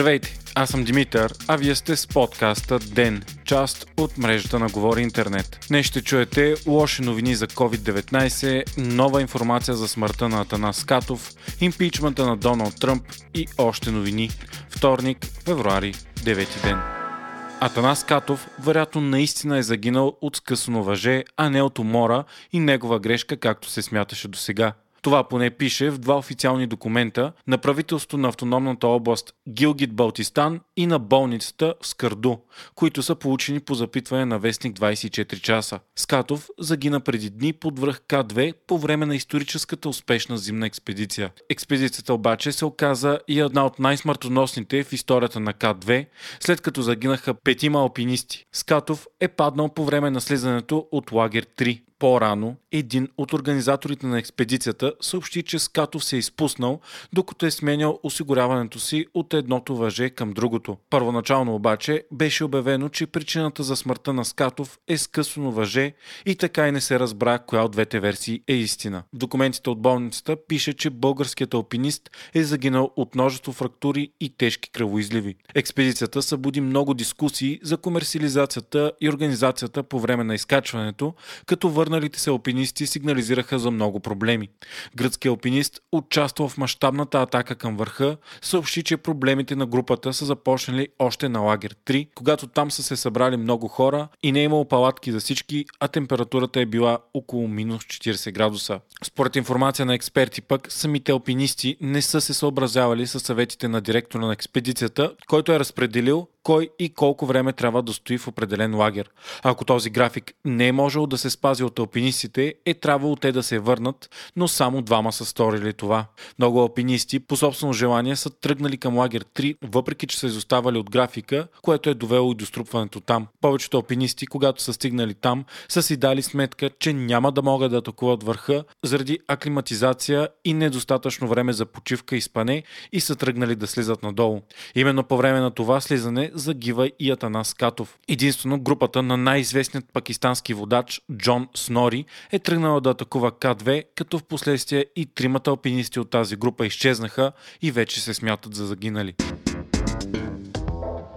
Здравейте, аз съм Димитър, а вие сте с подкаста ДЕН, част от мрежата на Говори Интернет. Днес ще чуете лоши новини за COVID-19, нова информация за смъртта на Атанас Скатов, импичмента на Доналд Тръмп и още новини. Вторник, февруари, 9 ден. Атанас Катов вероятно наистина е загинал от скъсано въже, а не от умора и негова грешка, както се смяташе до сега. Това поне пише в два официални документа на правителството на автономната област Гилгит Балтистан и на болницата в Скърду, които са получени по запитване на вестник 24 часа. Скатов загина преди дни под връх К2 по време на историческата успешна зимна експедиция. Експедицията обаче се оказа и една от най-смъртоносните в историята на К2, след като загинаха петима алпинисти. Скатов е паднал по време на слизането от лагер 3. По-рано един от организаторите на експедицията съобщи, че Скатов се е изпуснал, докато е сменял осигуряването си от едното въже към другото. Първоначално обаче беше обявено, че причината за смъртта на Скатов е скъсано въже и така и не се разбра коя от двете версии е истина. В документите от болницата пише, че българският алпинист е загинал от множество фрактури и тежки кръвоизливи. Експедицията събуди много дискусии за комерциализацията и организацията по време на изкачването, като върналите се алпинисти сигнализираха за много проблеми. Гръцкият алпинист, участвал в мащабната атака към върха, съобщи, че проблемите на групата са започнали още на лагер 3, когато там са се събрали много хора и не е имало палатки за всички, а температурата е била около минус 40 градуса. Според информация на експерти пък, самите алпинисти не са се съобразявали с съветите на директора на експедицията, който е разпределил кой и колко време трябва да стои в определен лагер. Ако този график не е можел да се спази от алпинистите, е трябвало те да се върнат, но само двама са сторили това. Много алпинисти по собствено желание са тръгнали към лагер 3, въпреки че са изоставали от графика, което е довело и до струпването там. Повечето алпинисти, когато са стигнали там, са си дали сметка, че няма да могат да атакуват върха заради аклиматизация и недостатъчно време за почивка и спане и са тръгнали да слизат надолу. Именно по време на това слизане загива и Атанас Катов. Единствено групата на най-известният пакистански водач Джон Снори е тръгнала да атакува К2, като в последствие и тримата алпинисти от тази група изчезнаха и вече се смятат за загинали.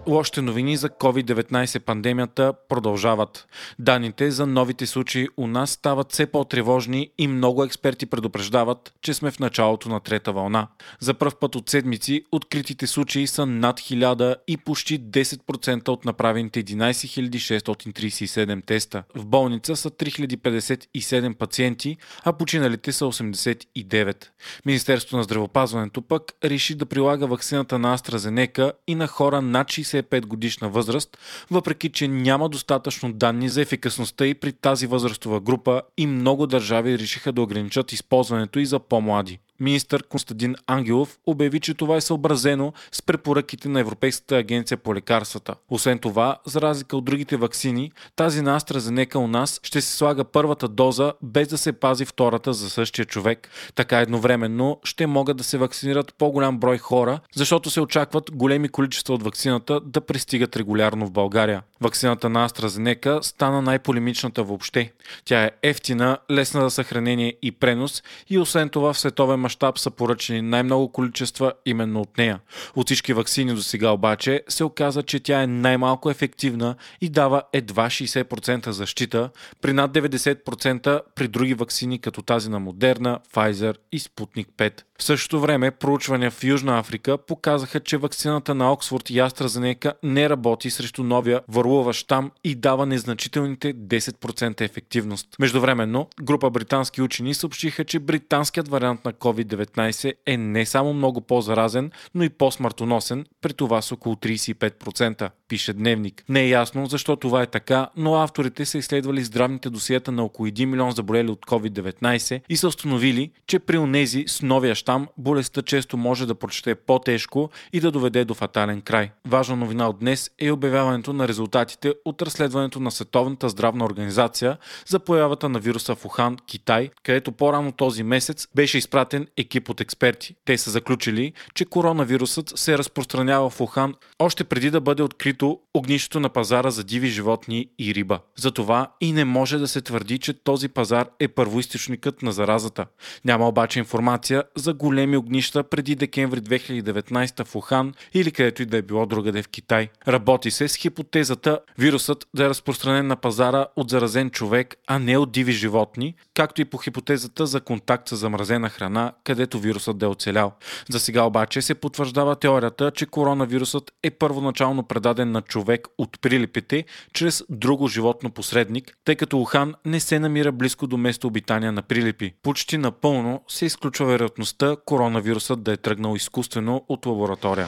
Лошите новини за COVID-19 пандемията продължават. Даните за новите случаи у нас стават все по-тревожни и много експерти предупреждават, че сме в началото на трета вълна. За пръв път от седмици откритите случаи са над 1000 и почти 10% от направените 11 637 теста. В болница са 3057 пациенти, а починалите са 89. Министерството на здравопазването пък реши да прилага вакцината на AstraZeneca и на хора над 60 65 годишна възраст, въпреки че няма достатъчно данни за ефикасността и при тази възрастова група и много държави решиха да ограничат използването и за по-млади. Министър Константин Ангелов обяви, че това е съобразено с препоръките на Европейската агенция по лекарствата. Освен това, за разлика от другите вакцини, тази на AstraZeneca у нас ще се слага първата доза без да се пази втората за същия човек. Така едновременно ще могат да се вакцинират по-голям брой хора, защото се очакват големи количества от вакцината да пристигат регулярно в България. Вакцината на AstraZeneca стана най-полемичната въобще. Тя е ефтина, лесна за съхранение и пренос и освен това в световен мащаб са поръчени най-много количества именно от нея. От всички вакцини до сега обаче се оказа, че тя е най-малко ефективна и дава едва 60% защита, при над 90% при други вакцини като тази на Модерна, Pfizer и Sputnik 5. В същото време проучвания в Южна Африка показаха, че вакцината на Оксфорд и AstraZeneca не работи срещу новия върлуващ щам и дава незначителните 10% ефективност. Междувременно, група британски учени съобщиха, че британският вариант на COVID-19 е не само много по-заразен, но и по-смъртоносен, при това с около 35%, пише Дневник. Не е ясно защо това е така, но авторите са изследвали здравните досиета на около 1 милион заболели от COVID-19 и са установили, че при онези с новия щам болестта често може да прочете по-тежко и да доведе до фатален край. Важна новина от днес е обявяването на резултатите от разследването на Световната здравна организация за появата на вируса в Ухан, Китай, където по-рано този месец беше изпратен екип от експерти. Те са заключили, че коронавирусът се разпространява в Ухан още преди да бъде открито нито огнището на пазара за диви животни и риба. Затова и не може да се твърди, че този пазар е първоисточникът на заразата. Няма обаче информация за големи огнища преди декември 2019 в Ухан или където и да е било другаде в Китай. Работи се с хипотезата вирусът да е разпространен на пазара от заразен човек, а не от диви животни, както и по хипотезата за контакт с замразена храна, където вирусът да е оцелял. За сега обаче се потвърждава теорията, че коронавирусът е първоначално предаден на човек от прилипите чрез друго животно посредник, тъй като Ухан не се намира близко до место обитания на прилипи. Почти напълно се изключва вероятността коронавирусът да е тръгнал изкуствено от лаборатория.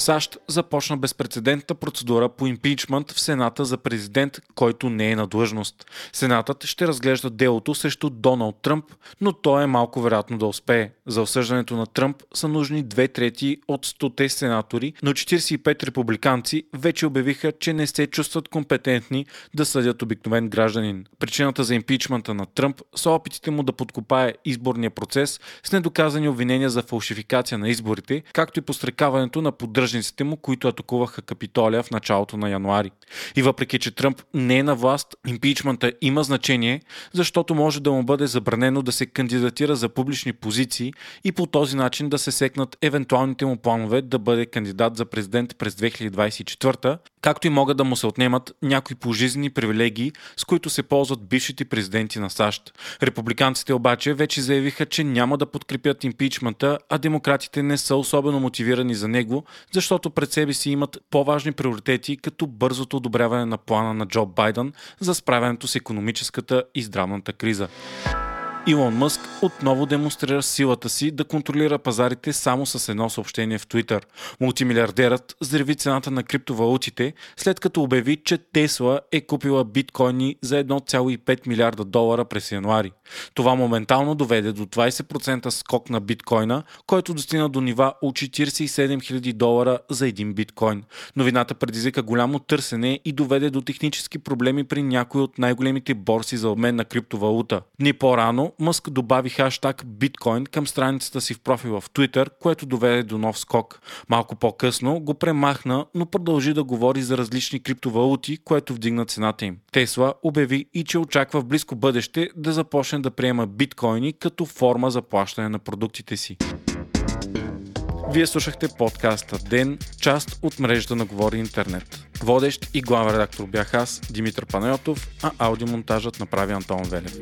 САЩ започна безпредседентна процедура по импичмент в Сената за президент, който не е на длъжност. Сенатът ще разглежда делото срещу Доналд Тръмп, но то е малко вероятно да успее. За осъждането на Тръмп са нужни две трети от 100 сенатори, но 45 републиканци вече обявиха, че не се чувстват компетентни да съдят обикновен гражданин. Причината за импичмента на Тръмп са опитите му да подкопае изборния процес с недоказани обвинения за фалшификация на изборите, както и пострекаването на поддръжка поддръжниците му, които атакуваха Капитолия в началото на януари. И въпреки, че Тръмп не е на власт, импичмента има значение, защото може да му бъде забранено да се кандидатира за публични позиции и по този начин да се секнат евентуалните му планове да бъде кандидат за президент през 2024, както и могат да му се отнемат някои пожизнени привилегии, с които се ползват бившите президенти на САЩ. Републиканците обаче вече заявиха, че няма да подкрепят импичмента, а демократите не са особено мотивирани за него, защото пред себе си имат по-важни приоритети, като бързото одобряване на плана на Джо Байден за справянето с економическата и здравната криза. Илон Мъск отново демонстрира силата си да контролира пазарите само с едно съобщение в Twitter. Мултимилиардерът зреви цената на криптовалутите, след като обяви, че Тесла е купила биткоини за 1,5 милиарда долара през януари. Това моментално доведе до 20% скок на биткоина, който достигна до нива от 47 000 долара за един биткоин. Новината предизвика голямо търсене и доведе до технически проблеми при някои от най-големите борси за обмен на криптовалута. Дни по-рано Мъск добави хаштаг биткоин към страницата си в профила в Twitter, което доведе до нов скок. Малко по-късно го премахна, но продължи да говори за различни криптовалути, което вдигна цената им. Тесла обяви и че очаква в близко бъдеще да започне да приема биткоини като форма за плащане на продуктите си. Вие слушахте подкаста Ден, част от мрежата на Говори Интернет. Водещ и главен редактор бях аз, Димитър Панайотов, а аудиомонтажът направи Антон Велев.